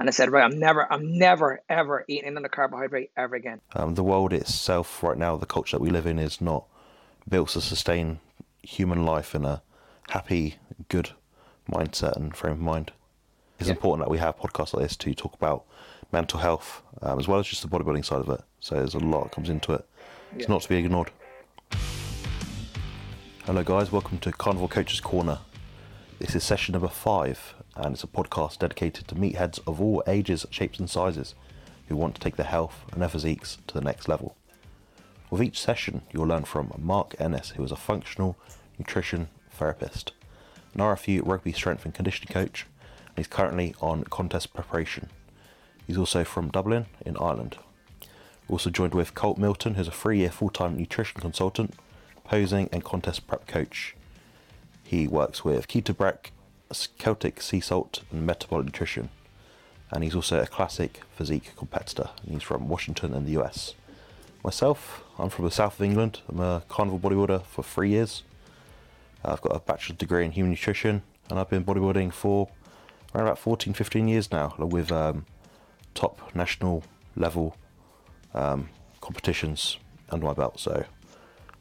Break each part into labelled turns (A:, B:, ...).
A: And I said, right, I'm never, I'm never, ever eating another carbohydrate ever again.
B: Um, the world itself, right now, the culture that we live in is not built to sustain human life in a happy, good mindset and frame of mind. It's yeah. important that we have podcasts like this to talk about mental health um, as well as just the bodybuilding side of it. So there's a lot that comes into it. It's yeah. not to be ignored. Hello, guys. Welcome to Carnivore Coaches Corner. This is session number five, and it's a podcast dedicated to meatheads of all ages, shapes, and sizes who want to take their health and their physiques to the next level. With each session, you'll learn from Mark Ennis, who is a functional nutrition therapist, an RFU rugby strength and conditioning coach, and he's currently on contest preparation. He's also from Dublin in Ireland. Also joined with Colt Milton, who's a three year full time nutrition consultant, posing and contest prep coach. He works with Keto Celtic Sea Salt, and Metabolic Nutrition. And he's also a classic physique competitor. And he's from Washington in the US. Myself, I'm from the south of England. I'm a carnivore bodybuilder for three years. I've got a bachelor's degree in human nutrition, and I've been bodybuilding for around about 14, 15 years now, with um, top national level um, competitions under my belt. So,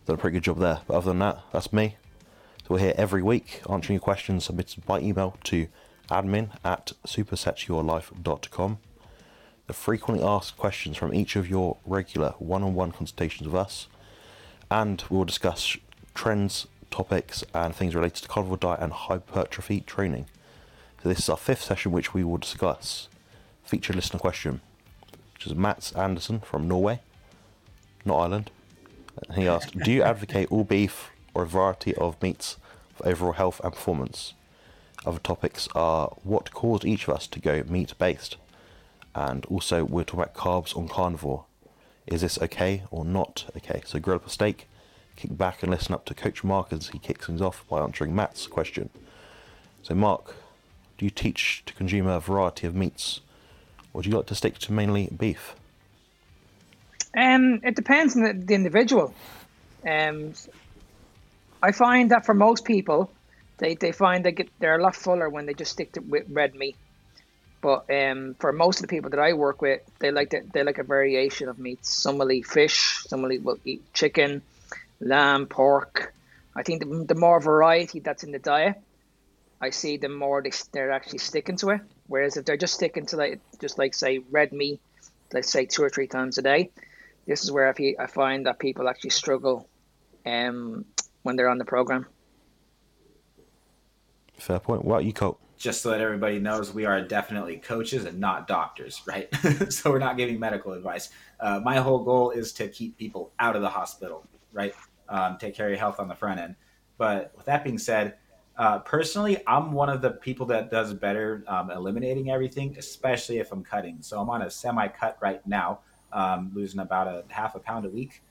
B: done a pretty good job there. But other than that, that's me. We're here every week answering your questions submitted by email to admin at supersetyourlife.com. The frequently asked questions from each of your regular one-on-one consultations with us, and we will discuss trends, topics, and things related to carnivore diet and hypertrophy training. So this is our fifth session, which we will discuss featured listener question, which is Mats Anderson from Norway, not Ireland. He asked, "Do you advocate all beef a variety of meats for overall health and performance?" Other topics are what caused each of us to go meat based, and also we're talking about carbs on carnivore. Is this okay or not okay? So grill up a steak, kick back and listen up to Coach Mark as he kicks things off by answering Matt's question. So Mark, do you teach to consume a variety of meats or do you like to stick to mainly beef?
A: Um, it depends on the, the individual. Um, I find that for most people, they, they find they get they're a lot fuller when they just stick to with red meat. But um, for most of the people that I work with, they like the, they like a variation of meats. Some will eat fish, some will eat, will eat chicken, lamb, pork. I think the, the more variety that's in the diet, I see the more they, they're actually sticking to it. Whereas if they're just sticking to like just like say red meat, let's say two or three times a day, this is where I, I find that people actually struggle um, when they're on the program.
B: Fair point. What you Colt?
C: Just so that everybody knows, we are definitely coaches and not doctors, right? so we're not giving medical advice. Uh, my whole goal is to keep people out of the hospital, right? Um, take care of your health on the front end. But with that being said, uh, personally, I'm one of the people that does better um, eliminating everything, especially if I'm cutting. So I'm on a semi-cut right now, um, losing about a half a pound a week,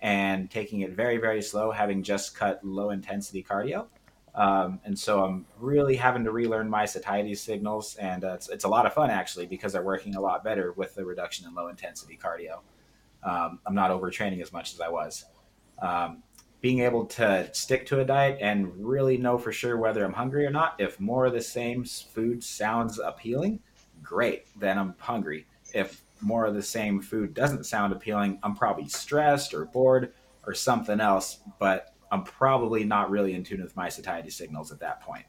C: and taking it very, very slow, having just cut low intensity cardio. Um, and so I'm really having to relearn my satiety signals, and uh, it's, it's a lot of fun actually because they're working a lot better with the reduction in low intensity cardio. Um, I'm not overtraining as much as I was. Um, being able to stick to a diet and really know for sure whether I'm hungry or not. If more of the same food sounds appealing, great, then I'm hungry. If more of the same food doesn't sound appealing, I'm probably stressed or bored or something else, but I'm probably not really in tune with my satiety signals at that point.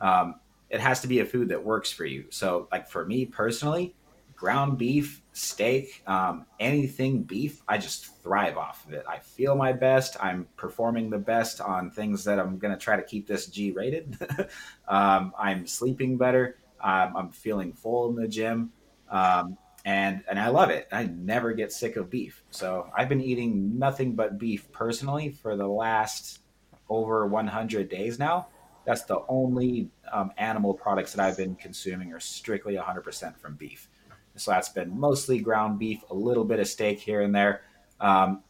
C: Um, it has to be a food that works for you. So, like for me personally, ground beef, steak, um, anything beef, I just thrive off of it. I feel my best. I'm performing the best on things that I'm going to try to keep this G rated. um, I'm sleeping better. Um, I'm feeling full in the gym. Um, and, and I love it. I never get sick of beef. So I've been eating nothing but beef personally for the last over 100 days now. That's the only um, animal products that I've been consuming are strictly 100% from beef. So that's been mostly ground beef, a little bit of steak here and there. Um,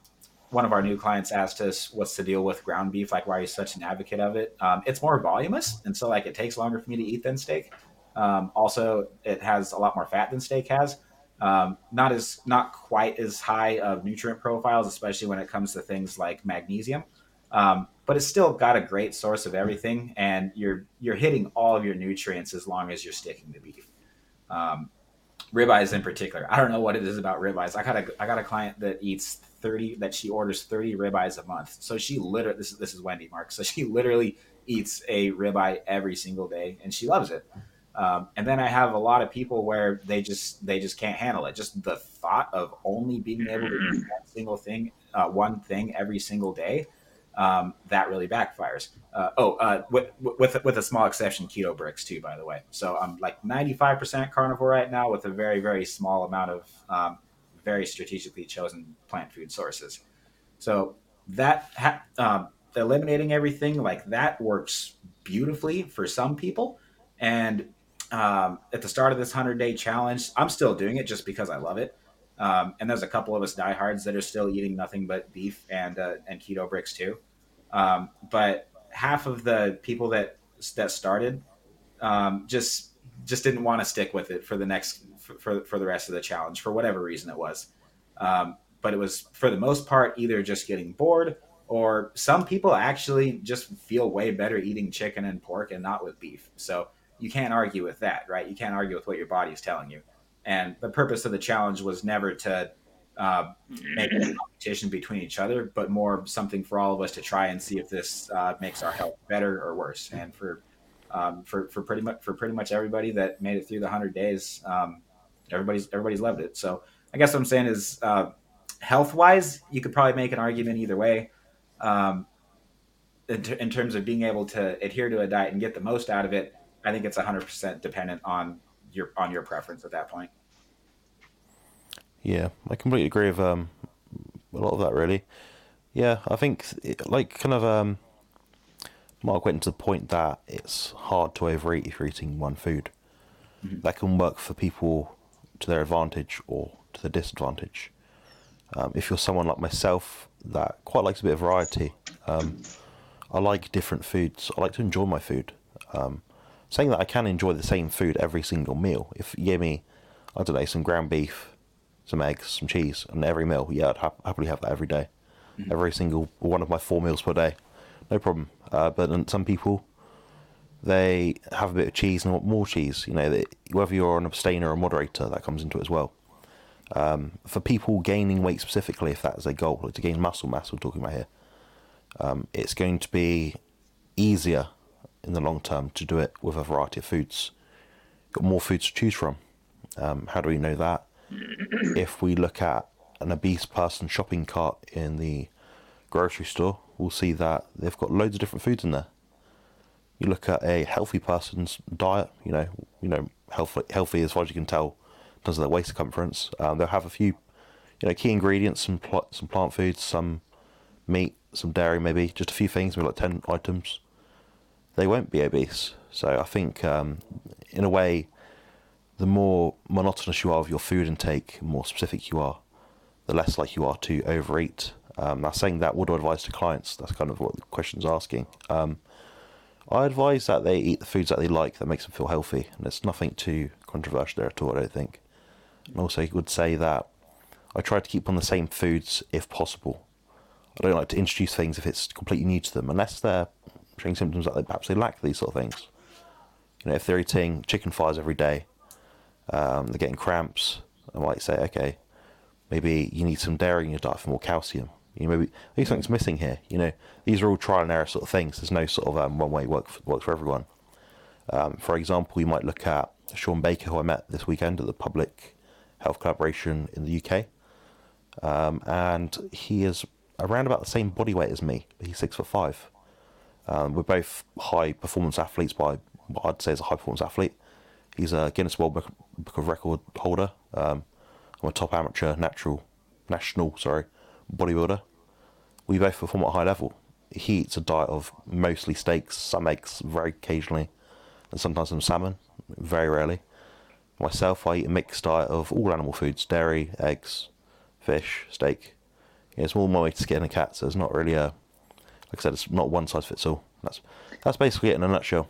C: one of our new clients asked us, "What's the deal with ground beef? Like, why are you such an advocate of it?" Um, it's more voluminous, and so like it takes longer for me to eat than steak. Um, also, it has a lot more fat than steak has. Um, not as not quite as high of nutrient profiles, especially when it comes to things like magnesium. Um, but it's still got a great source of everything, and you're you're hitting all of your nutrients as long as you're sticking to beef. Um, ribeyes in particular. I don't know what it is about ribeyes. I got a I got a client that eats thirty that she orders thirty ribeyes a month. So she literally this is this is Wendy Mark. So she literally eats a ribeye every single day, and she loves it. Um, and then I have a lot of people where they just they just can't handle it. Just the thought of only being able to do one single thing, uh, one thing every single day, um, that really backfires. Uh, oh, uh, with, with with a small exception, keto bricks too, by the way. So I'm like 95% carnivore right now, with a very very small amount of um, very strategically chosen plant food sources. So that ha- um, eliminating everything like that works beautifully for some people, and um, at the start of this 100 day challenge, I'm still doing it just because I love it. Um, and there's a couple of us diehards that are still eating nothing but beef and uh, and keto bricks too. Um, but half of the people that that started um, just just didn't want to stick with it for the next for, for the rest of the challenge for whatever reason it was. Um, but it was for the most part either just getting bored or some people actually just feel way better eating chicken and pork and not with beef. So you can't argue with that, right? You can't argue with what your body is telling you. And the purpose of the challenge was never to uh, make a competition between each other, but more something for all of us to try and see if this uh, makes our health better or worse. And for um, for for pretty much for pretty much everybody that made it through the hundred days, um, everybody's everybody's loved it. So I guess what I'm saying is, uh, health wise, you could probably make an argument either way. Um, in, t- in terms of being able to adhere to a diet and get the most out of it, I think it's 100% dependent on your on your preference at that point.
B: Yeah, I completely agree with um, a lot of that. Really, yeah, I think it, like kind of um, Mark went to the point that it's hard to overeat if you're eating one food. Mm-hmm. That can work for people to their advantage or to their disadvantage. Um, if you're someone like myself that quite likes a bit of variety, um, I like different foods. I like to enjoy my food. Um, saying that I can enjoy the same food every single meal. If you give me, I don't know, some ground beef, some eggs, some cheese, and every meal, yeah, I'd ha- happily have that every day. Mm-hmm. every single one of my four meals per day, no problem. Uh, but some people, they have a bit of cheese and want more cheese. You know, they, whether you're an abstainer or a moderator, that comes into it as well. Um, for people gaining weight specifically, if that is a goal, like to gain muscle mass, we're talking about here, um, it's going to be easier in the long term to do it with a variety of foods. Got more foods to choose from. Um, how do we know that? if we look at an obese person shopping cart in the grocery store, we'll see that they've got loads of different foods in there. You look at a healthy person's diet, you know, you know, healthy, healthy as far as you can tell, in terms of their waist circumference. Um, they'll have a few, you know, key ingredients, some pl- some plant foods, some meat, some dairy, maybe just a few things, maybe like ten items they won't be obese. So I think, um, in a way, the more monotonous you are of your food intake, the more specific you are, the less like you are to overeat. Um, now, saying that, what do I advise to clients? That's kind of what the question's asking. Um, I advise that they eat the foods that they like that makes them feel healthy, and there's nothing too controversial there at all. I don't think. And also, I would say that I try to keep on the same foods if possible. I don't like to introduce things if it's completely new to them, unless they're showing symptoms that they perhaps they lack these sort of things. You know, if they're eating chicken thighs every day, um, they're getting cramps. I might say, okay, maybe you need some dairy in your diet for more calcium. You know, maybe, maybe something's missing here. You know, these are all trial and error sort of things. There's no sort of um, one way work for, works for everyone. Um, for example, you might look at Shawn Baker, who I met this weekend at the Public Health Collaboration in the UK, um, and he is around about the same body weight as me, he's six foot five. Um, we're both high performance athletes by what I'd say is a high performance athlete. He's a Guinness World Book, Book of Record holder. Um, I'm a top amateur natural national sorry bodybuilder. We both perform at a high level. He eats a diet of mostly steaks, some eggs, very occasionally, and sometimes some salmon, very rarely. Myself, I eat a mixed diet of all animal foods: dairy, eggs, fish, steak. It's more my way to skin a cat, so it's not really a like I said, it's not one size fits all. That's that's basically it in a nutshell.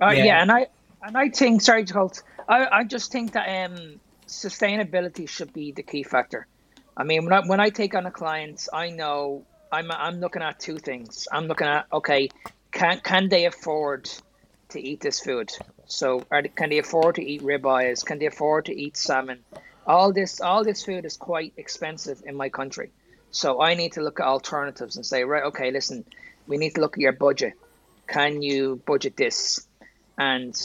A: Uh, yeah. yeah. and I and I think sorry, Colt. I, I just think that um, sustainability should be the key factor. I mean, when I when I take on a client, I know I'm I'm looking at two things. I'm looking at okay, can can they afford to eat this food? So are they, can they afford to eat ribeyes? Can they afford to eat salmon? All this all this food is quite expensive in my country. So I need to look at alternatives and say, right, okay, listen, we need to look at your budget. Can you budget this? And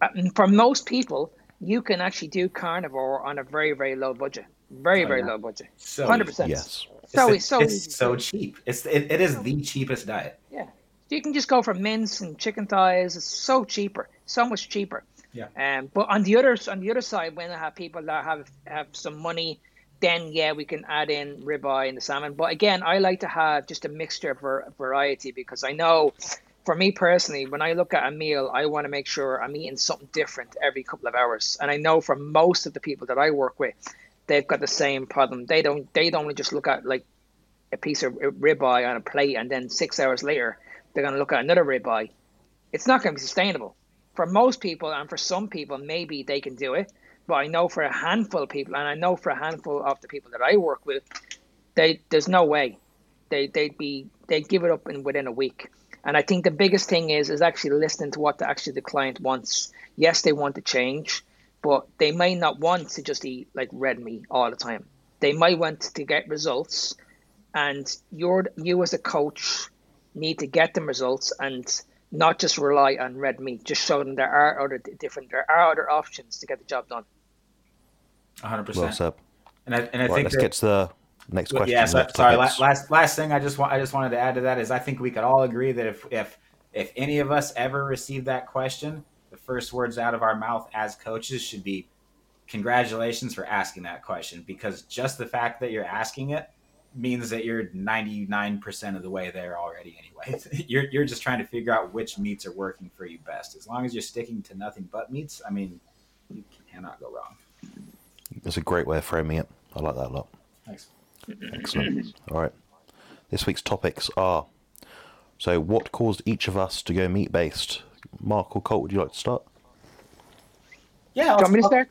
A: uh, for most people, you can actually do carnivore on a very, very low budget. Very, oh, very yeah. low budget.
C: So
A: 100%.
B: Yes.
A: So
C: it's,
A: so
C: it's so cheap. It's it, it is the cheapest diet.
A: Yeah. You can just go for mince and chicken thighs. It's so cheaper, so much cheaper.
C: Yeah.
A: Um, but on the other on the other side, when I have people that have have some money, then yeah, we can add in ribeye and the salmon. But again, I like to have just a mixture of variety because I know, for me personally, when I look at a meal, I want to make sure I'm eating something different every couple of hours. And I know for most of the people that I work with, they've got the same problem. They don't they don't just look at like a piece of ribeye on a plate and then six hours later they're going to look at another ribeye. It's not going to be sustainable. For most people and for some people, maybe they can do it. But I know for a handful of people, and I know for a handful of the people that I work with, they there's no way they they'd be they'd give it up in within a week. And I think the biggest thing is is actually listening to what the, actually the client wants. Yes, they want to change, but they may not want to just eat like red meat all the time. They might want to get results, and you're you as a coach need to get them results and not just rely on red meat. Just show them there are other different there are other options to get the job done.
C: 100.
B: Well
C: percent And I and I
B: right,
C: think
B: let's
C: that,
B: get to the next question.
C: Yeah, so, sorry. Last, last last thing I just want I just wanted to add to that is I think we could all agree that if if if any of us ever receive that question, the first words out of our mouth as coaches should be congratulations for asking that question because just the fact that you're asking it means that you're 99% of the way there already anyway. you're, you're just trying to figure out which meats are working for you best. As long as you're sticking to nothing but meats, I mean, you cannot go wrong.
B: That's a great way of framing it. I like that a lot.
C: Thanks.
B: Excellent. All right. This week's topics are so what caused each of us to go meat based? Mark or Colt, would you like to start?
C: Yeah.
A: I'll, Do you want me to start?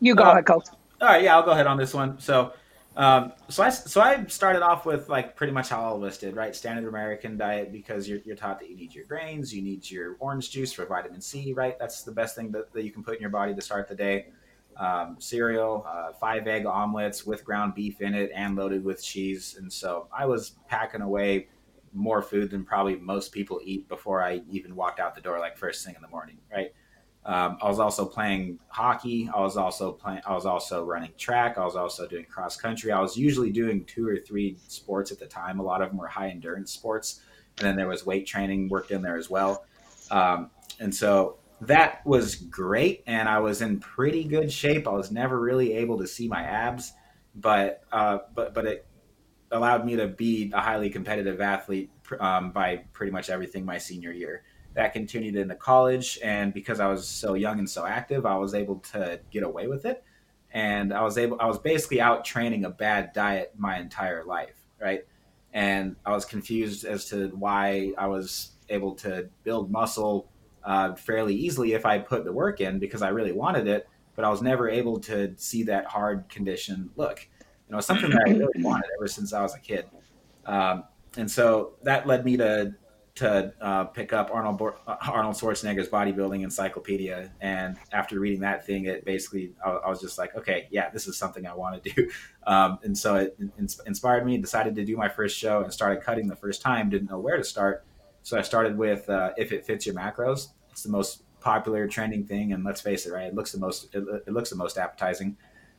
A: You go uh, ahead, Colt.
C: All right. Yeah, I'll go ahead on this one. So, um, so I so I started off with like pretty much how all of us did, right? Standard American diet because you're, you're taught that you need your grains, you need your orange juice for vitamin C, right? That's the best thing that, that you can put in your body to start the day. Um, cereal, uh, five egg omelets with ground beef in it and loaded with cheese, and so I was packing away more food than probably most people eat before I even walked out the door, like first thing in the morning, right? Um, I was also playing hockey. I was also playing. I was also running track. I was also doing cross country. I was usually doing two or three sports at the time. A lot of them were high endurance sports, and then there was weight training worked in there as well. Um, and so that was great, and I was in pretty good shape. I was never really able to see my abs, but uh, but but it allowed me to be a highly competitive athlete um, by pretty much everything my senior year. That continued into college and because i was so young and so active i was able to get away with it. And i was able i was basically out training a bad diet my entire life right? And i was confused as to why i was able to build muscle uh, fairly easily if i put the work in because i really wanted it but i was never able to see that hard condition look you know something that i really wanted ever since i was a kid um, and so that led me to to uh, pick up Arnold uh, Arnold Schwarzenegger's bodybuilding encyclopedia, and after reading that thing, it basically I, I was just like, okay, yeah, this is something I want to do, um, and so it inspired me. Decided to do my first show and started cutting the first time. Didn't know where to start, so I started with uh, if it fits your macros. It's the most popular trending thing, and let's face it, right? It looks the most it, it looks the most appetizing.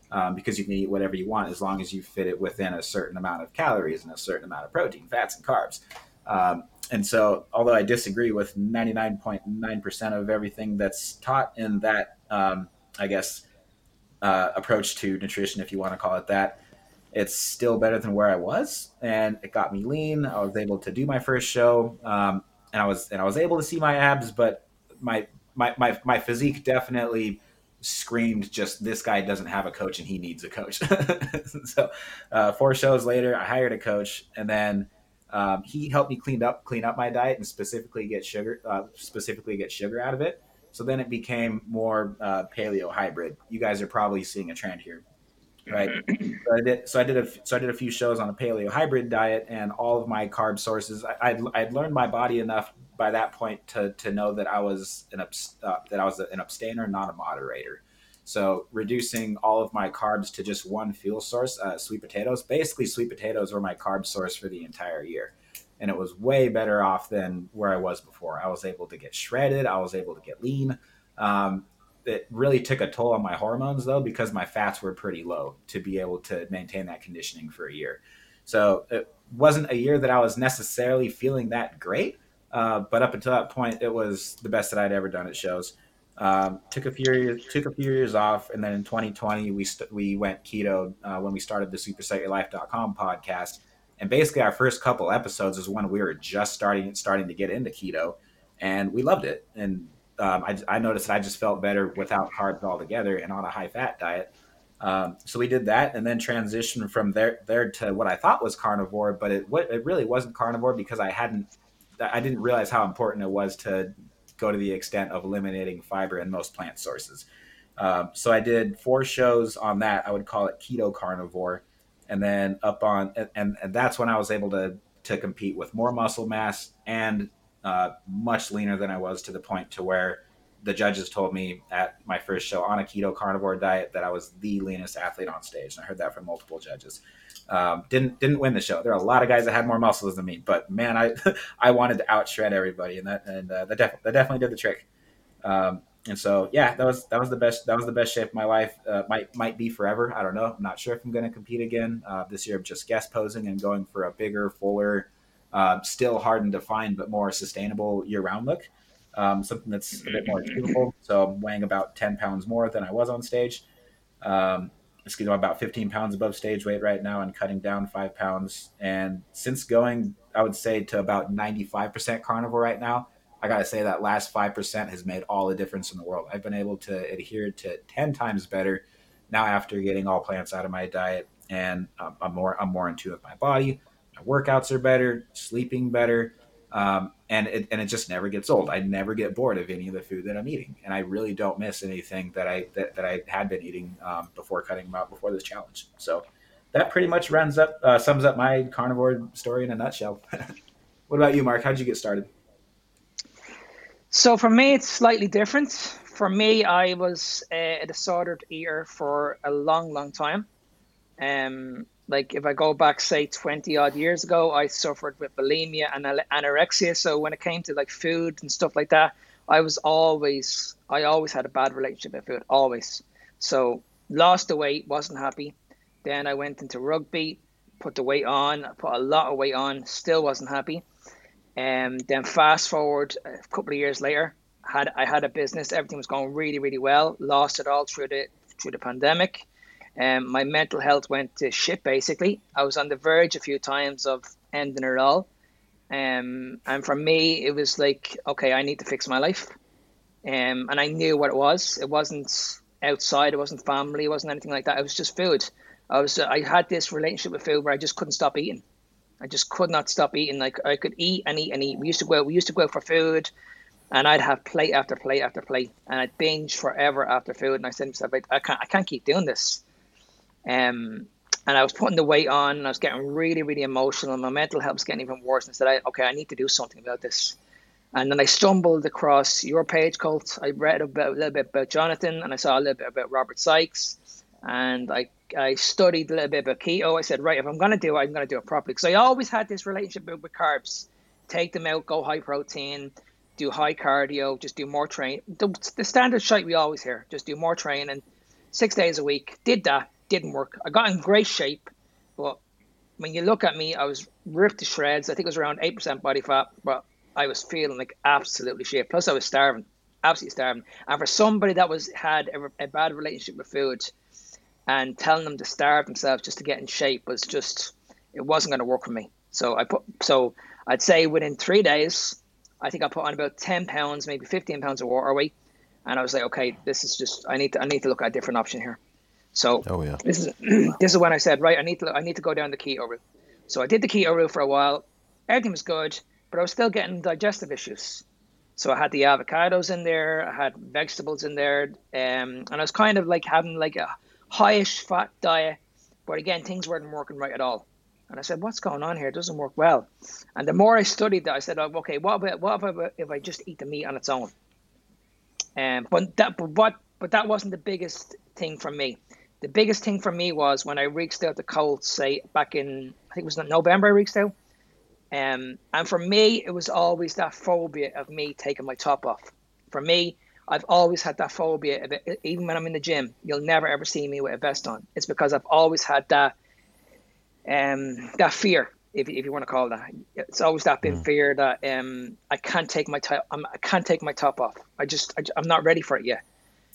C: Um, because you can eat whatever you want as long as you fit it within a certain amount of calories and a certain amount of protein, fats, and carbs. Um, and so, although I disagree with 99.9% of everything that's taught in that, um, I guess, uh, approach to nutrition, if you want to call it that, it's still better than where I was, and it got me lean. I was able to do my first show, um, and I was and I was able to see my abs, but my my my, my physique definitely screamed just this guy doesn't have a coach and he needs a coach. so, uh, four shows later, I hired a coach, and then um, he helped me clean up clean up my diet and specifically get sugar uh, specifically get sugar out of it. So then it became more uh, paleo hybrid. You guys are probably seeing a trend here. Right? so I did so I did a so I did a few shows on a paleo hybrid diet, and all of my carb sources. I, I'd, I'd learned my body enough by that point to to know that I was an uh, that I was an abstainer, not a moderator. So reducing all of my carbs to just one fuel source, uh, sweet potatoes. Basically, sweet potatoes were my carb source for the entire year, and it was way better off than where I was before. I was able to get shredded. I was able to get lean. Um, it really took a toll on my hormones though because my fats were pretty low to be able to maintain that conditioning for a year. So it wasn't a year that I was necessarily feeling that great, uh, but up until that point, it was the best that I'd ever done at shows. Um, took a few years, took a few years off, and then in 2020 we st- we went keto uh, when we started the SupersetYourLife.com podcast. And basically, our first couple episodes is when we were just starting starting to get into keto, and we loved it. And um, I, I, noticed I just felt better without carbs altogether and on a high fat diet. Um, so we did that and then transitioned from there there to what I thought was carnivore, but it it really wasn't carnivore because I hadn't I didn't realize how important it was to go to the extent of eliminating fiber in most plant sources. Um, so I did four shows on that. I would call it keto carnivore, and then up on and, and that's when I was able to to compete with more muscle mass and uh, much leaner than I was to the point to where the judges told me at my first show on a keto carnivore diet that I was the leanest athlete on stage. And I heard that from multiple judges. Um, didn't didn't win the show. There are a lot of guys that had more muscles than me, but man, I I wanted to out shred everybody, and that and uh, that, def- that definitely did the trick. Um, and so yeah, that was that was the best that was the best shape my life. Uh, might might be forever. I don't know. I'm not sure if I'm going to compete again uh, this year. I'm just guest posing and going for a bigger, fuller uh, still hard and defined, but more sustainable year round look. Um, something that's a bit more achievable. So I'm weighing about 10 pounds more than I was on stage. Um, excuse me, I'm about 15 pounds above stage weight right now and cutting down five pounds. And since going, I would say to about 95% carnivore right now, I got to say that last 5% has made all the difference in the world. I've been able to adhere to 10 times better now after getting all plants out of my diet. And um, I'm more, I'm more in tune with my body workouts are better, sleeping better, um, and it and it just never gets old. I never get bored of any of the food that I'm eating, and I really don't miss anything that I that, that I had been eating um, before cutting them out before this challenge. So that pretty much runs up uh, sums up my carnivore story in a nutshell. what about you, Mark? How'd you get started?
A: So for me, it's slightly different. For me, I was a disordered eater for a long, long time. Um, like if I go back, say, 20 odd years ago, I suffered with bulimia and anorexia. So when it came to like food and stuff like that, I was always, I always had a bad relationship with food, always. So lost the weight, wasn't happy. Then I went into rugby, put the weight on, put a lot of weight on, still wasn't happy. And um, then fast forward a couple of years later, had I had a business, everything was going really, really well. Lost it all through the through the pandemic. Um, my mental health went to shit basically. I was on the verge a few times of ending it all. Um, and for me, it was like, okay, I need to fix my life. Um, and I knew what it was. It wasn't outside, it wasn't family, it wasn't anything like that. It was just food. I was I had this relationship with food where I just couldn't stop eating. I just could not stop eating. Like I could eat and eat and eat. We used to go we used to go out for food and I'd have plate after plate after plate and I'd binge forever after food and I said to myself, I can't I can't keep doing this. Um, and I was putting the weight on, and I was getting really, really emotional, my mental health was getting even worse. And I said, "Okay, I need to do something about this." And then I stumbled across your page, Colt. I read about, a little bit about Jonathan, and I saw a little bit about Robert Sikes, and I I studied a little bit about keto. I said, right, if I'm going to do it, I'm going to do it properly. Because I always had this relationship with carbs. Take them out, go high protein, do high cardio, just do more training. The, the standard shite we always hear, just do more training, six days a week. Did that, didn't work. I got in great shape, but when you look at me, I was ripped to shreds. I think it was around eight percent body fat, but I was feeling like absolutely shit. Plus, I was starving, absolutely starving. And for somebody that was had a, a bad relationship with food, and telling them to starve themselves just to get in shape was just it wasn't going to work for me. So I put so I'd say within three days, I think I put on about ten pounds, maybe fifteen pounds of water weight, and I was like, okay, this is just I need to I need to look at a different option here. So
B: oh, yeah.
A: this is this is when I said, right, I need to I need to go down the keto route. So I did the keto route for a while. Everything was good, but I was still getting digestive issues. So I had the avocados in there, I had vegetables in there, um, and I was kind of like having like a highish fat diet, but again, things weren't working right at all. And I said, "What's going on here? It doesn't work well." And the more I studied that, I said, oh, "Okay, what about what about if I just eat the meat on its own?" Um, but that, but what, but that wasn't the biggest thing for me. The biggest thing for me was when I reached out to Colts, say back in I think it was November. I reached out, um, and for me, it was always that phobia of me taking my top off. For me, I've always had that phobia of it. Even when I'm in the gym, you'll never ever see me with a vest on. It's because I've always had that um, that fear, if, if you want to call it that. It's always that been mm. fear that um, I can't take my top. I can't take my top off. I just I, am not ready for it yet.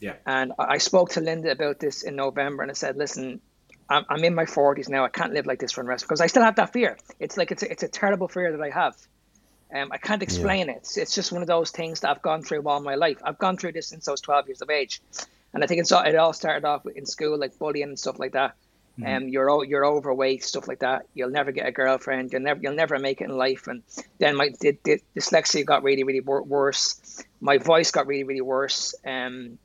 C: Yeah.
A: And I spoke to Linda about this in November, and I said, "Listen, I'm, I'm in my 40s now. I can't live like this for the rest because I still have that fear. It's like it's a, it's a terrible fear that I have. Um, I can't explain yeah. it. It's, it's just one of those things that I've gone through all my life. I've gone through this since I was 12 years of age, and I think it's all, it all started off in school, like bullying and stuff like that. Mm-hmm. Um, you're you're overweight, stuff like that. You'll never get a girlfriend. You'll never you'll never make it in life. And then my the, the dyslexia got really really worse. My voice got really really worse. Um,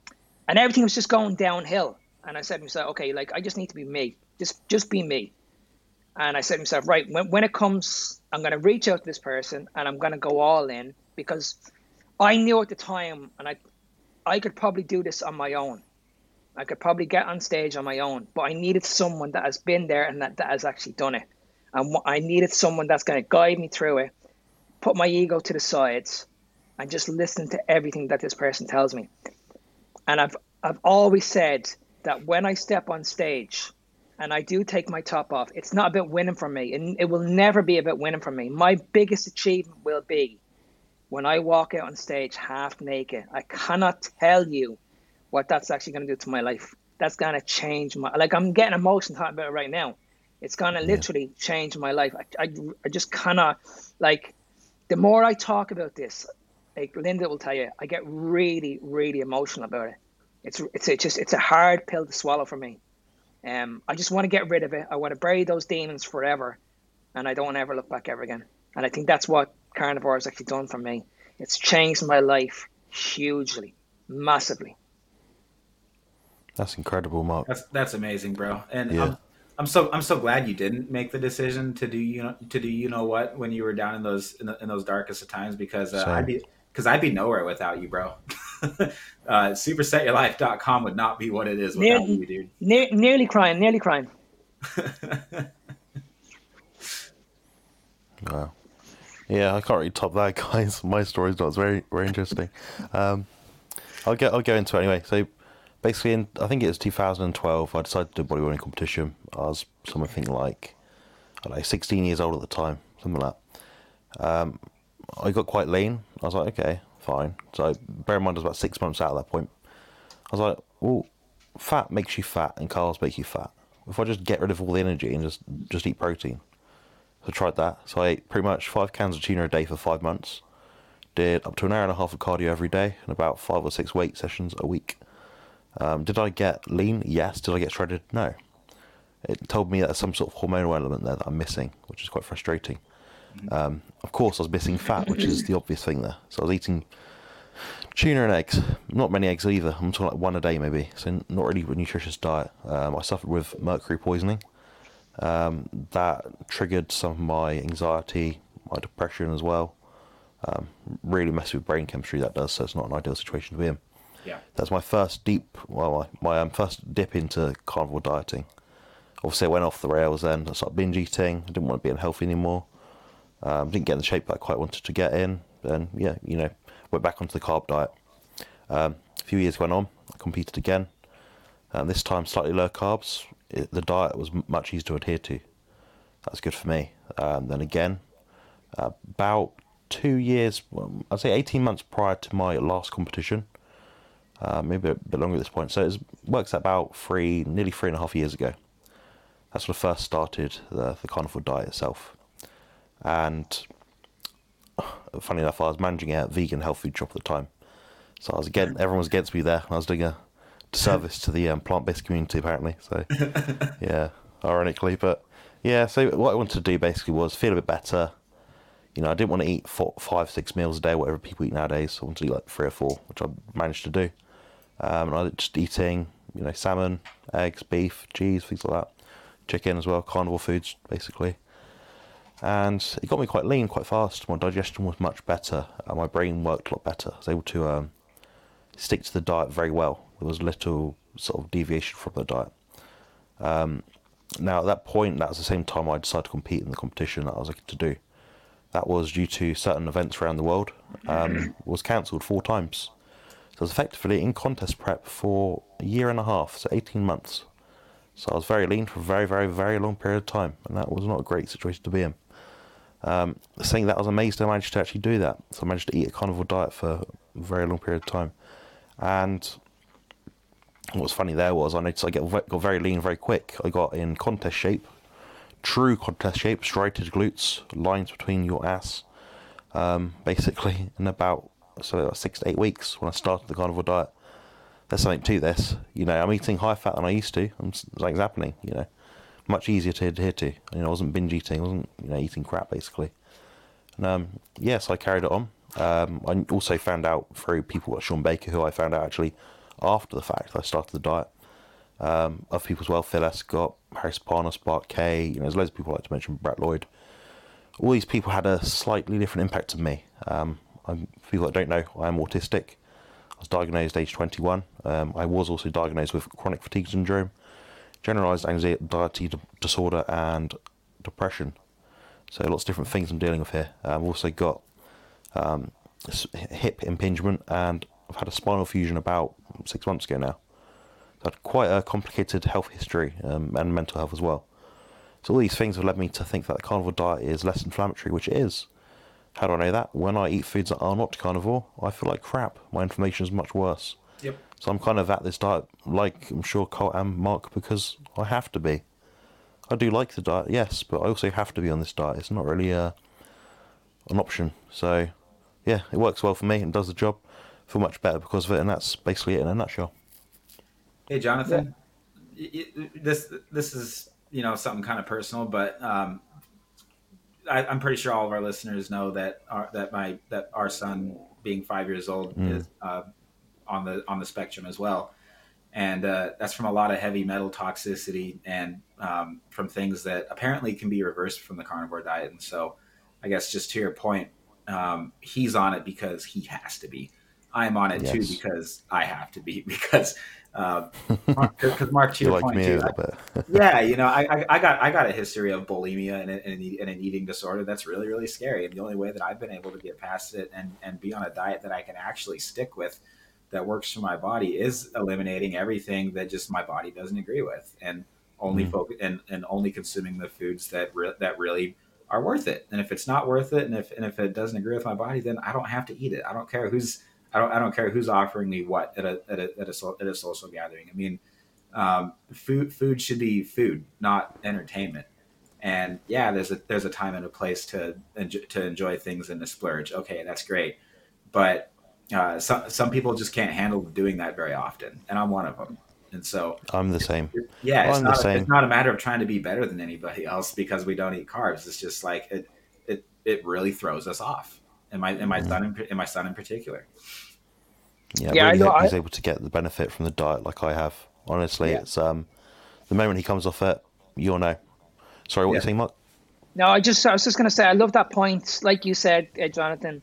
A: and everything was just going downhill. And I said to myself, okay, like I just need to be me. Just just be me. And I said to myself, right, when when it comes, I'm gonna reach out to this person and I'm gonna go all in because I knew at the time, and I I could probably do this on my own. I could probably get on stage on my own, but I needed someone that has been there and that, that has actually done it. And I needed someone that's going to guide me through it, put my ego to the sides, and just listen to everything that this person tells me. And I've I've always said that when I step on stage and I do take my top off, it's not about winning for me. And it will never be about winning for me. My biggest achievement will be when I walk out on stage half naked. I cannot tell you what that's actually going to do to my life. That's going to change my like. I'm getting emotional talking about it right now. It's going to yeah. literally change my life. I, I, I just cannot like. The more I talk about this, like Linda will tell you, I get really, really emotional about it. It's it's, it's just it's a hard pill to swallow for me. Um, I just want to get rid of it. I want to bury those demons forever, and I don't want to ever look back ever again. And I think that's what carnivore has actually done for me. It's changed my life hugely, massively.
B: That's incredible, Mark.
C: That's that's amazing, bro. And yeah. I'm, I'm so I'm so glad you didn't make the decision to do you know to do you know what when you were down in those in, the, in those darkest of times because uh, I'd be because I'd be nowhere without you, bro. uh, supersetyourlife.com would not be what it is without nearly, you, dude.
A: Ne- nearly crying, nearly crying.
B: wow. Yeah, I can't really top that, guys. My story's not very very interesting. Um, I'll get I'll go into it anyway. So basically, in I think it was 2012, I decided to do bodybuilding competition. I was something like I don't know, 16 years old at the time, something like that. Um, I got quite lean. I was like, okay, fine. So bear in mind, I was about six months out at that point. I was like, well, fat makes you fat, and carbs make you fat. If I just get rid of all the energy and just just eat protein, so I tried that. So I ate pretty much five cans of tuna a day for five months. Did up to an hour and a half of cardio every day and about five or six weight sessions a week. Um, did I get lean? Yes. Did I get shredded? No. It told me that there's some sort of hormonal element there that I'm missing, which is quite frustrating. Um, of course, I was missing fat, which is the obvious thing there. So I was eating tuna and eggs. Not many eggs either. I'm talking like one a day maybe. So not really a nutritious diet. Um, I suffered with mercury poisoning. Um, that triggered some of my anxiety, my depression as well. Um, really messed with brain chemistry that does. So it's not an ideal situation to be in.
C: Yeah.
B: That's my first deep, well, my, my um, first dip into carnivore dieting. Obviously, I went off the rails then. I started binge eating. I didn't want to be unhealthy anymore. Um, didn't get in the shape that I quite wanted to get in. Then, yeah, you know, went back onto the carb diet. Um, a few years went on, I competed again. Um, this time, slightly lower carbs. It, the diet was much easier to adhere to. That's good for me. Um, then again, uh, about two years, well, I'd say 18 months prior to my last competition, uh, maybe a bit longer at this point. So it works about three, nearly three and a half years ago. That's when I first started the, the carnivore diet itself. And funny enough, I was managing a vegan health food shop at the time. So I was again, everyone was against me there. I was doing a service to the um, plant-based community apparently. So yeah, ironically, but yeah. So what I wanted to do basically was feel a bit better. You know, I didn't want to eat four, five, six meals a day, whatever people eat nowadays. I wanted to eat like three or four, which I managed to do. Um, and I was just eating you know, salmon, eggs, beef, cheese, things like that, chicken as well, carnivore foods basically. And it got me quite lean quite fast. My digestion was much better. And my brain worked a lot better. I was able to um, stick to the diet very well. There was little sort of deviation from the diet. Um, now, at that point, that was the same time I decided to compete in the competition that I was looking to do. That was due to certain events around the world. Um, was cancelled four times. So I was effectively in contest prep for a year and a half, so 18 months. So I was very lean for a very, very, very long period of time, and that was not a great situation to be in. Um, saying that, I was amazed I managed to actually do that. So I managed to eat a carnivore diet for a very long period of time. And what was funny there was I noticed I get got very lean very quick. I got in contest shape, true contest shape, striated glutes, lines between your ass, um, basically in about so six to eight weeks when I started the carnivore diet. There's something to this, you know. I'm eating high fat than I used to. I'm like happening, you know, much easier to adhere to. You know, I wasn't binge eating, I wasn't you know eating crap basically. And um, yes, I carried it on. Um, I also found out through people like Shawn Baker, who I found out actually after the fact I started the diet. Um, other people as well, Phil Escott, Harris Parnas, Bart Kay you know, there's loads of people I like to mention, Brett Lloyd. All these people had a slightly different impact on me. Um, I'm, for people that don't know, I am autistic. I was diagnosed age 21. Um, I was also diagnosed with chronic fatigue syndrome, generalized anxiety disorder, and depression. So lots of different things I'm dealing with here. I've also got um, hip impingement, and I've had a spinal fusion about six months ago now. So I had quite a complicated health history um, and mental health as well. So all these things have led me to think that the carnivore diet is less inflammatory, which it is. How do I know that? When I eat foods that are not carnivore, I feel like crap. My inflammation is much worse.
C: Yep.
B: So I'm kind of at this diet, like I'm sure Colt and Mark, because I have to be. I do like the diet, yes, but I also have to be on this diet. It's not really a, uh, an option. So, yeah, it works well for me and does the job. I feel much better because of it, and that's basically it in a nutshell.
C: Hey, Jonathan, yeah. this this is you know something kind of personal, but um, I, am pretty sure all of our listeners know that our, that my that our son, being five years old, mm. is uh, on the on the spectrum as well, and uh, that's from a lot of heavy metal toxicity and um, from things that apparently can be reversed from the carnivore diet. And so, I guess just to your point, um, he's on it because he has to be. I'm on it yes. too because I have to be because because um, Mark, to your like point too, I, yeah, you know, I, I, got I got a history of bulimia and, and, and, an eating disorder that's really really scary, and the only way that I've been able to get past it and and be on a diet that I can actually stick with that works for my body is eliminating everything that just my body doesn't agree with, and only mm. focus and, and only consuming the foods that re- that really are worth it. And if it's not worth it, and if and if it doesn't agree with my body, then I don't have to eat it. I don't care who's I don't I don't care who's offering me what at a at a at a, at a social gathering. I mean, um, food food should be food, not entertainment. And yeah, there's a there's a time and a place to enjoy, to enjoy things and to splurge. Okay, that's great, but uh, some some people just can't handle doing that very often, and I'm one of them. And so
B: I'm the same.
C: Yeah, it's, not, it's not a matter of trying to be better than anybody else because we don't eat carbs. It's just like it it it really throws us off. And my and my mm-hmm. son in, and my son in particular.
B: Yeah, yeah really I hope he's able to get the benefit from the diet like I have. Honestly, yeah. it's um the moment he comes off it, you'll know. Sorry, what yeah. you saying, Mark?
A: No, I just I was just going to say I love that point. Like you said, uh, Jonathan,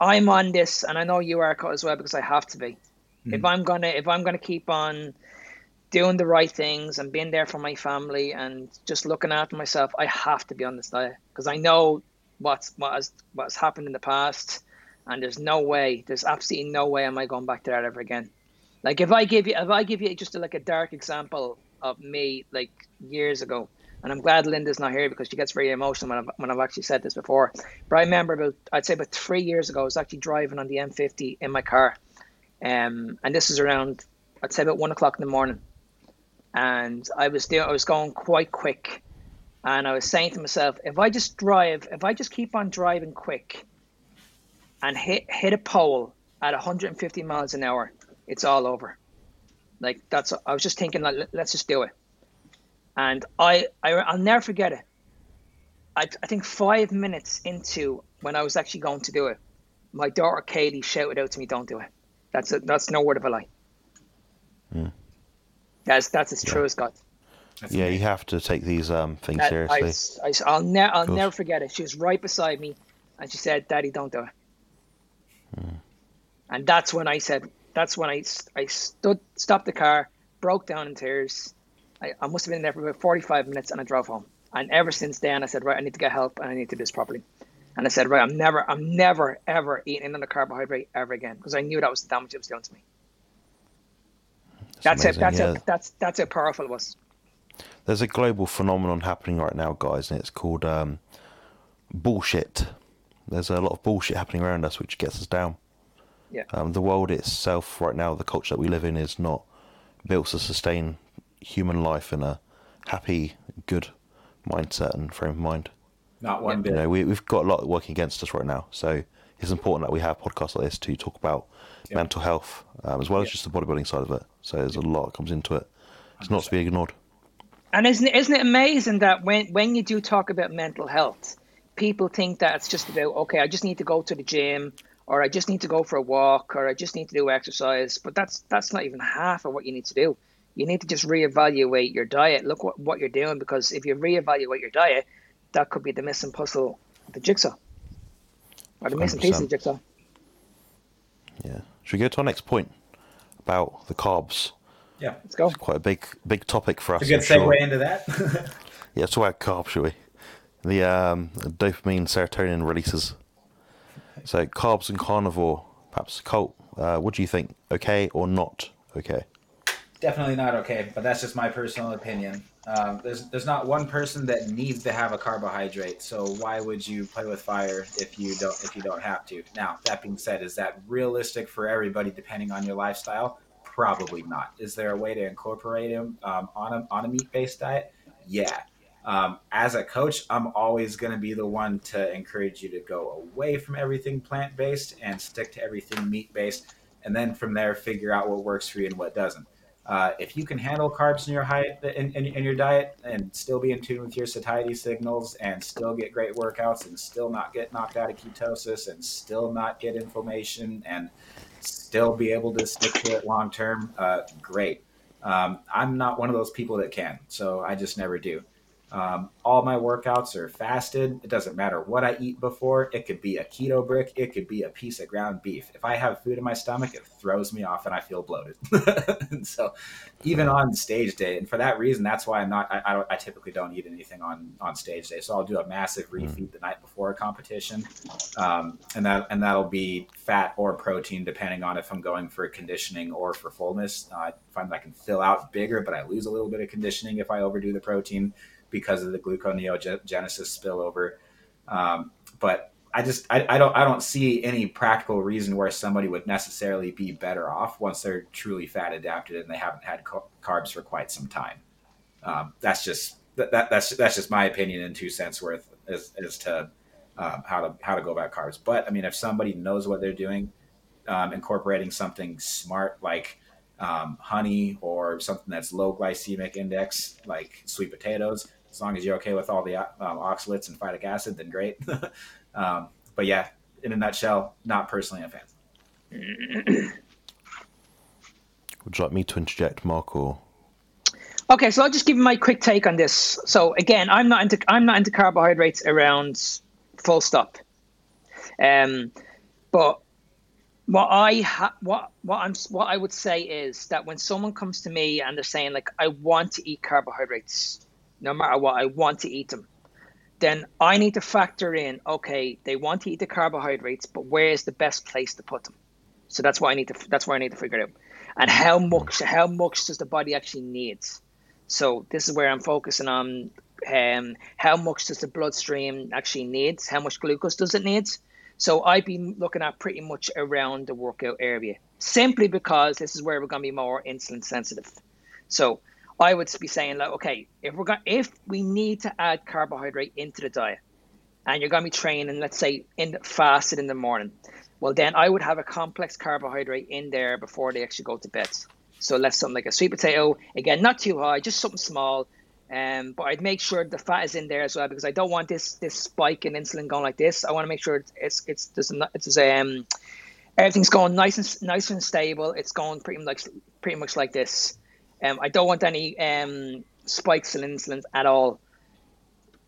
A: I'm on this, and I know you are as well because I have to be. Mm. If I'm gonna if I'm gonna keep on doing the right things and being there for my family and just looking after myself, I have to be on this diet because I know what's what has what's happened in the past and there's no way, there's absolutely no way am I going back to that ever again. Like if I give you, if I give you just a, like a dark example of me like years ago, and I'm glad Linda's not here because she gets very emotional when I've, when I've actually said this before. But I remember about, I'd say about three years ago, I was actually driving on the M50 in my car, um, and this is around, I'd say about one o'clock in the morning, and I was doing, I was going quite quick, and I was saying to myself, if I just drive, if I just keep on driving quick, and hit hit a pole at 150 miles an hour, it's all over. Like that's I was just thinking like let's just do it. And I, I I'll never forget it. I, I think five minutes into when I was actually going to do it, my daughter Katie shouted out to me, "Don't do it." That's a, that's no word of a lie.
B: Mm.
A: That's that's as true as God.
C: That's
B: yeah, you have to take these um, things
A: That-
B: seriously.
A: I, will ne- I'll never forget it. She was right beside me, and she said, "Daddy, don't do it."
B: Hmm.
A: And that's when I said, "That's when I I stood, stopped the car, broke down in tears. I, I must have been there for about forty-five minutes, and I drove home. And ever since then, I said, right, I need to get help, and I need to do this properly. And I said, right, I'm never, I'm never, ever eating another carbohydrate ever again because I knew that was the damage it was doing to me. That's it. That's
B: yeah.
A: it. That's that's how powerful it was.
B: There's a global phenomenon happening right now, guys, and it's called um, bullshit. There's a lot of bullshit happening around us, which gets us down.
A: Yeah.
B: Um, the world itself, right now, the culture that we live in, is not built to sustain human life in a happy, good mindset and frame of mind.
C: Not one bit.
B: You know, we, we've got a lot working against us right now, so it's important that we have podcasts like this to talk about
C: Yeah.
B: mental health um, as well as just the bodybuilding side of it. So there's a lot that comes into it. It's not to be ignored.
A: And isn't it, isn't it amazing that when, when you do talk about mental health, people think that it's just about, okay, I just need to go to the gym or I just need to go for a walk or I just need to do exercise. But that's that's not even half of what you need to do. You need to just reevaluate your diet. Look what, what you're doing because if you reevaluate your diet, that could be the missing puzzle of the jigsaw. Or the missing piece of the jigsaw.
B: Yeah. Should we go to our next point about the carbs?
C: Yeah.
A: Let's go.
B: It's Quite a big, big topic for us.
C: A good
B: I'm sure.
C: segue into that.
B: Yeah, let's talk about carbs, shall we? The um, dopamine, serotonin releases. So carbs and carnivore, perhaps Colt. Uh, what do you think? Okay or not okay?
C: Definitely not okay, but that's just my personal opinion. Um, there's there's not one person that needs to have a carbohydrate, so why would you play with fire if you don't if you don't have to? Now that being said, is that realistic for everybody depending on your lifestyle? Probably not. Is there a way to incorporate them um, on a on a meat based diet? Yeah. Um, as a coach, I'm always going to be the one to encourage you to go away from everything plant based and stick to everything meat based, and then from there figure out what works for you and what doesn't. Uh, if you can handle carbs in your in, in, in your diet and still be in tune with your satiety signals and still get great workouts and still not get knocked out of ketosis and still not get inflammation and still be able to stick to it long term, uh, great. Um, I'm not one of those people that can, so I just never do. Um, all my workouts are fasted. It doesn't matter what I eat before. It could be a keto brick. It could be a piece of ground beef. If I have food in my stomach, it throws me off and I feel bloated. so, even on stage day, and for that reason, that's why I'm not. I, I, don't, I typically don't eat anything on on stage day. So I'll do a massive refeed the night before a competition, um, and that and that'll be fat or protein depending on if I'm going for conditioning or for fullness. Uh, I find that I can fill out bigger, but I lose a little bit of conditioning if I overdo the protein because of the gluconeogenesis spillover. Um, but I just I, I don't I don't see any practical reason where somebody would necessarily be better off once they're truly fat adapted and they haven't had ca- carbs for quite some time. Um, that's just that, that that's that's just my opinion and two cents worth as, as to um, how to how to go about carbs. But I mean, if somebody knows what they're doing, um, incorporating something smart like um, honey or something that's low glycemic index like sweet potatoes, as long as you're okay with all the um, oxalates and phytic acid, then great. um, but yeah, in a nutshell, not personally a fan.
B: Would you like me to interject, Mark, or
A: Okay, so I'll just give you my quick take on this. So again, I'm not into I'm not into carbohydrates around full stop. Um, but what I ha- what what I'm what I would say is that when someone comes to me and they're saying like I want to eat carbohydrates, no matter what, I want to eat them, then I need to factor in okay, they want to eat the carbohydrates, but where is the best place to put them? So that's what I need to that's where I need to figure out, and how much how much does the body actually need? So this is where I'm focusing on um, how much does the bloodstream actually need? How much glucose does it need? So I'd be looking at pretty much around the workout area, simply because this is where we're going to be more insulin sensitive. So I would be saying like, okay, if we're going, if we need to add carbohydrate into the diet, and you're going to be training, let's say, in the, fasted in the morning, well then I would have a complex carbohydrate in there before they actually go to bed. So let's something like a sweet potato, again, not too high, just something small. Um, but I'd make sure the fat is in there as well because I don't want this this spike in insulin going like this. I want to make sure it's it's it's there's it's um everything's going nice and nice and stable. It's going pretty much pretty much like this. Um, I don't want any um, spikes in insulin at all.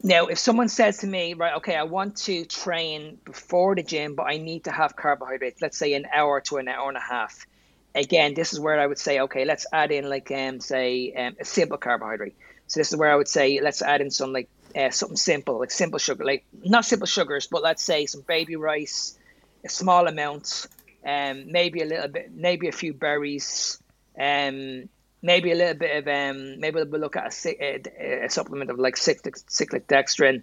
A: Now, if someone says to me, right, okay, I want to train before the gym, but I need to have carbohydrates, let's say an hour to an hour and a half. Again, this is where I would say, okay, let's add in like um, say um, a simple carbohydrate. So this is where I would say, let's add in some like uh, something simple, like simple sugar, like not simple sugars, but let's say some baby rice, a small amount, um, maybe a little bit, maybe a few berries, um, maybe a little bit of um, maybe we'll look at a, a, a supplement of like cyclic, cyclic dextrin.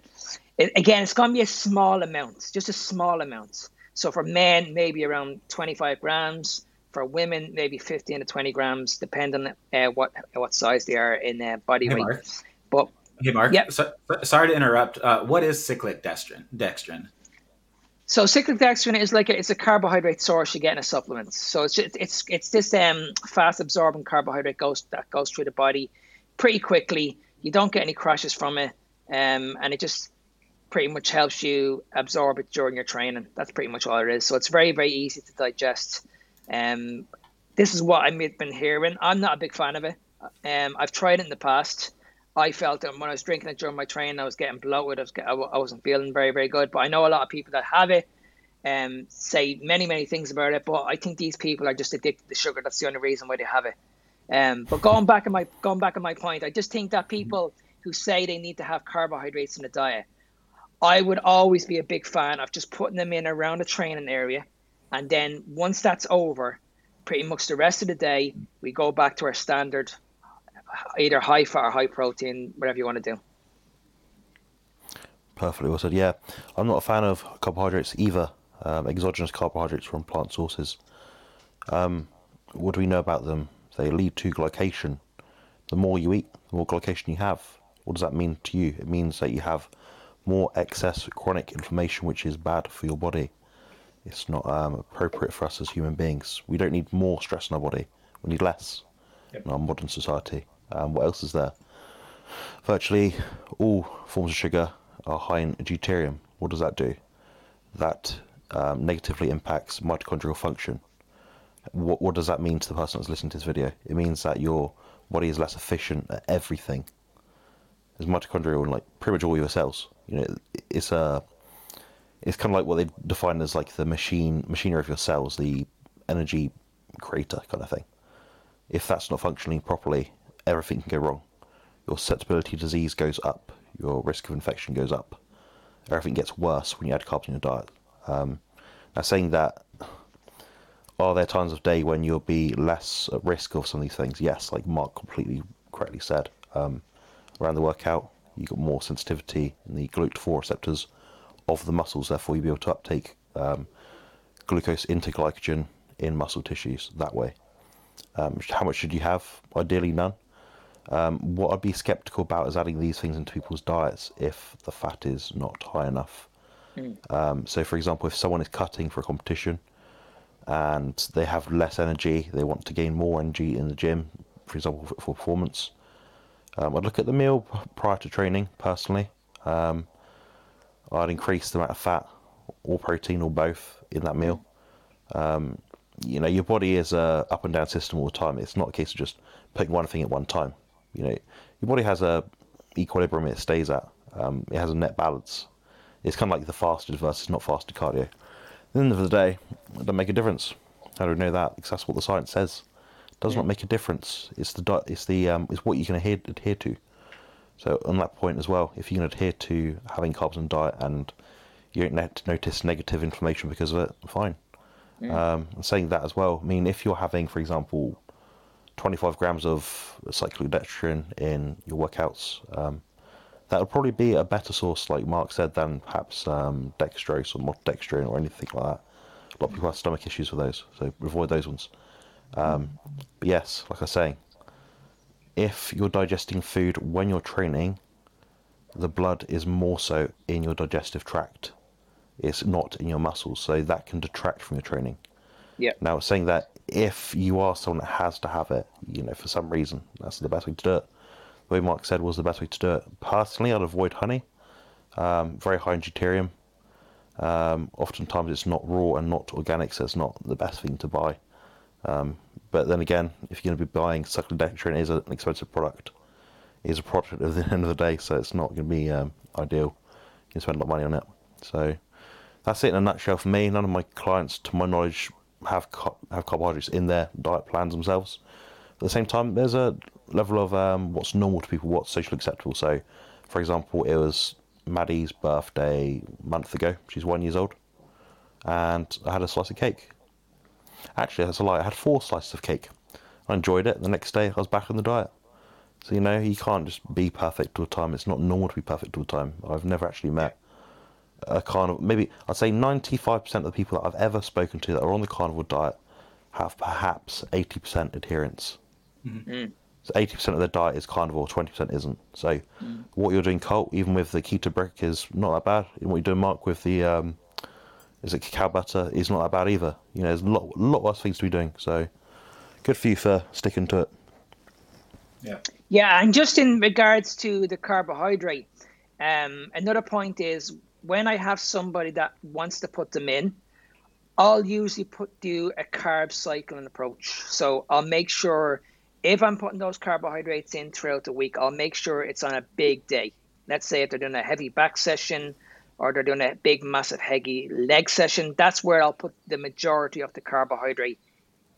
A: It, again, it's going to be a small amount, just a small amount. So for men, maybe around 25 grams. For women, maybe 15 to 20 grams, depending on uh, what what size they are in uh, body
C: Hey,
A: weight.
C: Mark.
A: But
C: Hey, Mark.
A: Yep.
C: So, sorry to interrupt. Uh, what is cyclic dextrin? Dextrin.
A: So cyclic dextrin is like a, it's a carbohydrate source you get in a supplement. So it's just, it's it's this um fast absorbing carbohydrate goes that goes through the body pretty quickly. You don't get any crashes from it, um, and it just pretty much helps you absorb it during your training. That's pretty much all it is. So it's very very easy to digest. Um, this is what I've been hearing. I'm not a big fan of it. Um, I've tried it in the past. I felt that when I was drinking it during my training, I was getting bloated. I was I wasn't feeling very very good. But I know a lot of people that have it um, say many many things about it. But I think these people are just addicted to sugar. That's the only reason why they have it. Um, but going back on my going back on my point, I just think that people who say they need to have carbohydrates in the diet, I would always be a big fan of just putting them in around the training area, and then once that's over, pretty much the rest of the day we go back to our standard, either high fat or high protein, whatever you want to do.
B: Perfectly well said. Yeah, I'm not a fan of carbohydrates either. Um, exogenous carbohydrates from plant sources. Um, what do we know about them? They lead to glycation. The more you eat, the more glycation you have. What does that mean to you? It means that you have more excess chronic inflammation, which is bad for your body. It's not um, appropriate for us as human beings. We don't need more stress in our body. We need less
C: Yep.
B: in our modern society. Um, what else is there? Virtually all forms of sugar are high in deuterium. What does that do? That um, negatively impacts mitochondrial function. What, what does that mean to the person that's listening to this video? It means that your body is less efficient at everything. There's mitochondria in like pretty much all your cells. You know, it's a it's kind of like what they define as like the machine machinery of your cells, the energy creator kind of thing. If that's not functioning properly, everything can go wrong. Your susceptibility to disease goes up. Your risk of infection goes up. Everything gets worse when you add carbs in your diet. Um, now, saying that, are there times of day when you'll be less at risk of some of these things? Yes, like Mark completely correctly said. Um, around the workout, you've got more sensitivity in the GLUT4 receptors of the muscles, therefore you'll be able to uptake um, glucose into glycogen in muscle tissues that way. Um, how much should you have? Ideally, none. Um, what I'd be skeptical about is adding these things into people's diets if the fat is not high enough. Um, so, for example, if someone is cutting for a competition and they have less energy, they want to gain more energy in the gym, for example, for, for performance, um, I'd look at the meal p- prior to training personally. Um, I'd increase the amount of fat or protein or both in that meal. Um, you know, your body is a up and down system all the time. It's not a case of just putting one thing at one time. You know, your body has a equilibrium it stays at. Um, it has a net balance. It's kind of like the fasted versus not fasted cardio. At the end of the day, it doesn't make a difference. How do we know that? Because that's what the science says. It does not make a difference. It's the it's the um, it's what you can adhere, adhere to. So on that point as well, if you can adhere to having carbs in diet and you don't net- notice negative inflammation because of it, fine. Um, and saying that as well, I mean, if you're having, for example, 25 grams of cyclodextrin in your workouts, um, that would probably be a better source, like Mark said, than perhaps um, dextrose or maltodextrin or anything like that. A lot of people have stomach issues with those, so avoid those ones. Um, but yes, like I was saying, if you're digesting food when you're training, the blood is more so in your digestive tract. It's not in your muscles, so that can detract from your training.
A: Yeah.
B: Now, saying that if you are someone that has to have it, you know, for some reason, that's the best way to do it. The way Mark said was the best way to do it. Personally, I'd avoid honey. Um, very high in deuterium. Um, oftentimes, it's not raw and not organic, so it's not the best thing to buy. Um, But then again, if you're going to be buying cyclodextrin, it is an expensive product. It is a product at the end of the day, so it's not going to be um, ideal. You can spend a lot of money on it. So that's it in a nutshell for me. None of my clients, to my knowledge, have have carbohydrates in their diet plans themselves. At the same time, there's a level of um, what's normal to people, what's socially acceptable. So, for example, it was Maddie's birthday a month ago. She's one years old, and I had a slice of cake. Actually, that's a lie. I had four slices of cake. I enjoyed it. The next day, I was back on the diet. So you know, you can't just be perfect all the time. It's not normal to be perfect all the time. I've never actually met a carnivore. Maybe I'd say ninety-five percent of the people that I've ever spoken to that are on the carnivore diet have perhaps eighty percent adherence. Mm-hmm. So eighty percent of their diet is carnivore, twenty percent isn't. So mm. what you're doing, Colt, even with the keto brick, is not that bad. And what you're doing, Mark, with the um, is it cacao butter, is not that bad either. You know, there's a lot, lot worse things to be doing. So good for you for sticking to it.
A: Yeah. Yeah, and just in regards to the carbohydrate, um, another point is when I have somebody that wants to put them in, I'll usually put do a carb cycling approach. So I'll make sure if I'm putting those carbohydrates in throughout the week, I'll make sure it's on a big day. Let's say if they're doing a heavy back session or they're doing a big, massive, heavy leg session, that's where I'll put the majority of the carbohydrate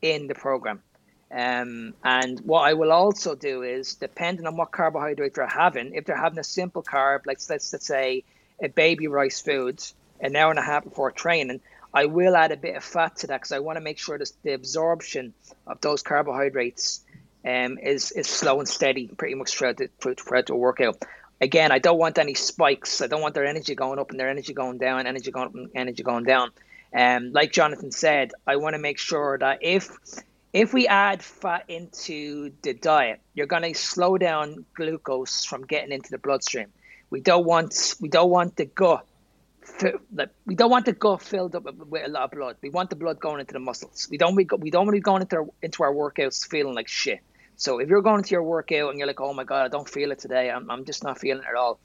A: in the program. Um, and what I will also do is, depending on what carbohydrate they're having, if they're having a simple carb, like let's, let's say baby rice foods an hour and a half before training, I will add a bit of fat to that because I want to make sure that the absorption of those carbohydrates um, is is slow and steady pretty much throughout the throughout the workout. Again, I don't want any spikes. I don't want their energy going up and their energy going down, energy going up and energy going down. Um, like Jonathan said, I want to make sure that if if we add fat into the diet, you're going to slow down glucose from getting into the bloodstream. We don't want we don't want the gut like we don't want the gut filled up with a lot of blood. We want the blood going into the muscles. We don't we, don't want to be going into our, into our workouts feeling like shit. So if you're going into your workout and you're like, oh my god, I don't feel it today. I'm I'm just not feeling it at all.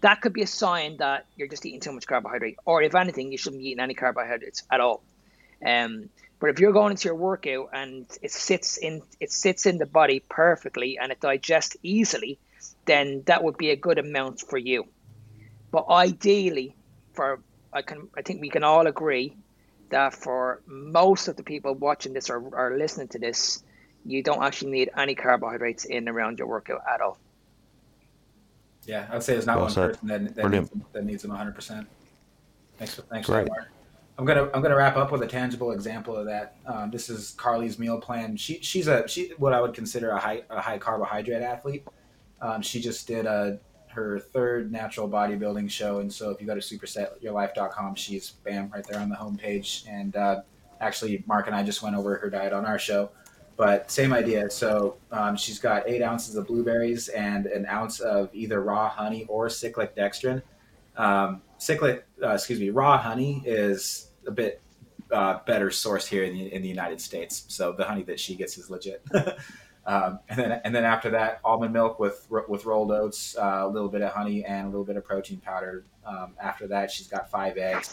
A: That could be a sign that you're just eating too much carbohydrate, or if anything, you shouldn't be eating any carbohydrates at all. Um, but if you're going into your workout and it sits in it sits in the body perfectly and it digests easily, then that would be a good amount for you. But ideally, for I can I think we can all agree that for most of the people watching this or, or listening to this, you don't actually need any carbohydrates in around your workout at all.
C: Yeah, I'd say there's not well one person that, that needs, that needs them 100. percent Thanks for thanks Great. for that, Mark. I'm gonna I'm gonna wrap up with a tangible example of that. Um, this is Carly's meal plan. She she's a she what I would consider a high a high carbohydrate athlete. Um, she just did a her third natural bodybuilding show, and so if you go to supersetyourlife.com, she's bam right there on the homepage. And uh, actually, Mark and I just went over her diet on our show, but same idea. So um, she's got eight ounces of blueberries and an ounce of either raw honey or cyclic dextrin. Um, cyclic, uh, excuse me, raw honey is a bit uh, better sourced here in the, in the United States. So the honey that she gets is legit. um, and then and then after that, almond milk with with rolled oats, uh, a little bit of honey, and a little bit of protein powder. Um, after that, she's got five eggs.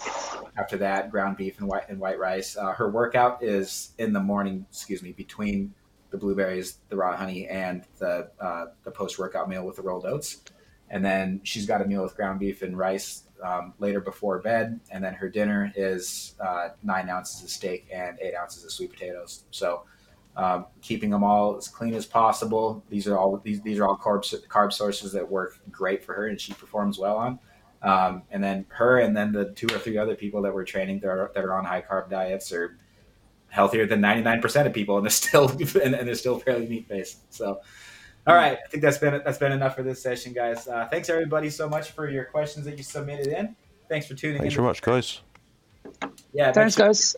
C: After that, ground beef and white and white rice. Uh, her workout is in the morning. Excuse me, between the blueberries, the raw honey, and the uh, the post workout meal with the rolled oats. And then she's got a meal with ground beef and rice um, later before bed, and then her dinner is uh, nine ounces of steak and eight ounces of sweet potatoes. So, um, keeping them all as clean as possible. These are all these these are all carb carb sources that work great for her, and she performs well on. Um, and then her, and then the two or three other people that we're training that are, that are on high carb diets are healthier than 99% of people, and they're still and, and they're still fairly meat based. So all right, I think that's been that's been enough for this session, guys. Uh, thanks everybody so much for your questions that you submitted in. Thanks for tuning
B: thanks
C: in.
B: Thanks very much, guys.
C: Yeah,
A: thanks,
C: sure,
A: guys.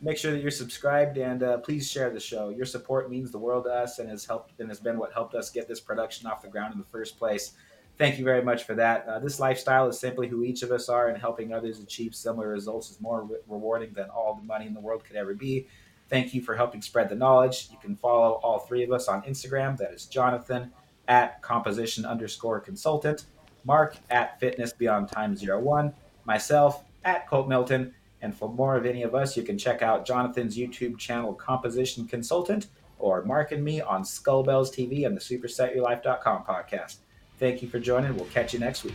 C: Make sure that you're subscribed and uh, please share the show. Your support means the world to us and has helped and has been what helped us get this production off the ground in the first place. Thank you very much for that. Uh, this lifestyle is simply who each of us are, and helping others achieve similar results is more re- rewarding than all the money in the world could ever be. Thank you for helping spread the knowledge. You can follow all three of us on Instagram. That is Jonathan at composition underscore consultant, Mark at fitness beyond time zero one, myself at Colt Milton. And for more of any of us, you can check out Jonathan's YouTube channel, Composition Consultant, or Mark and me on Skullbellz TV and the SuperSetYourLife.com podcast. Thank you for joining. We'll catch you next week.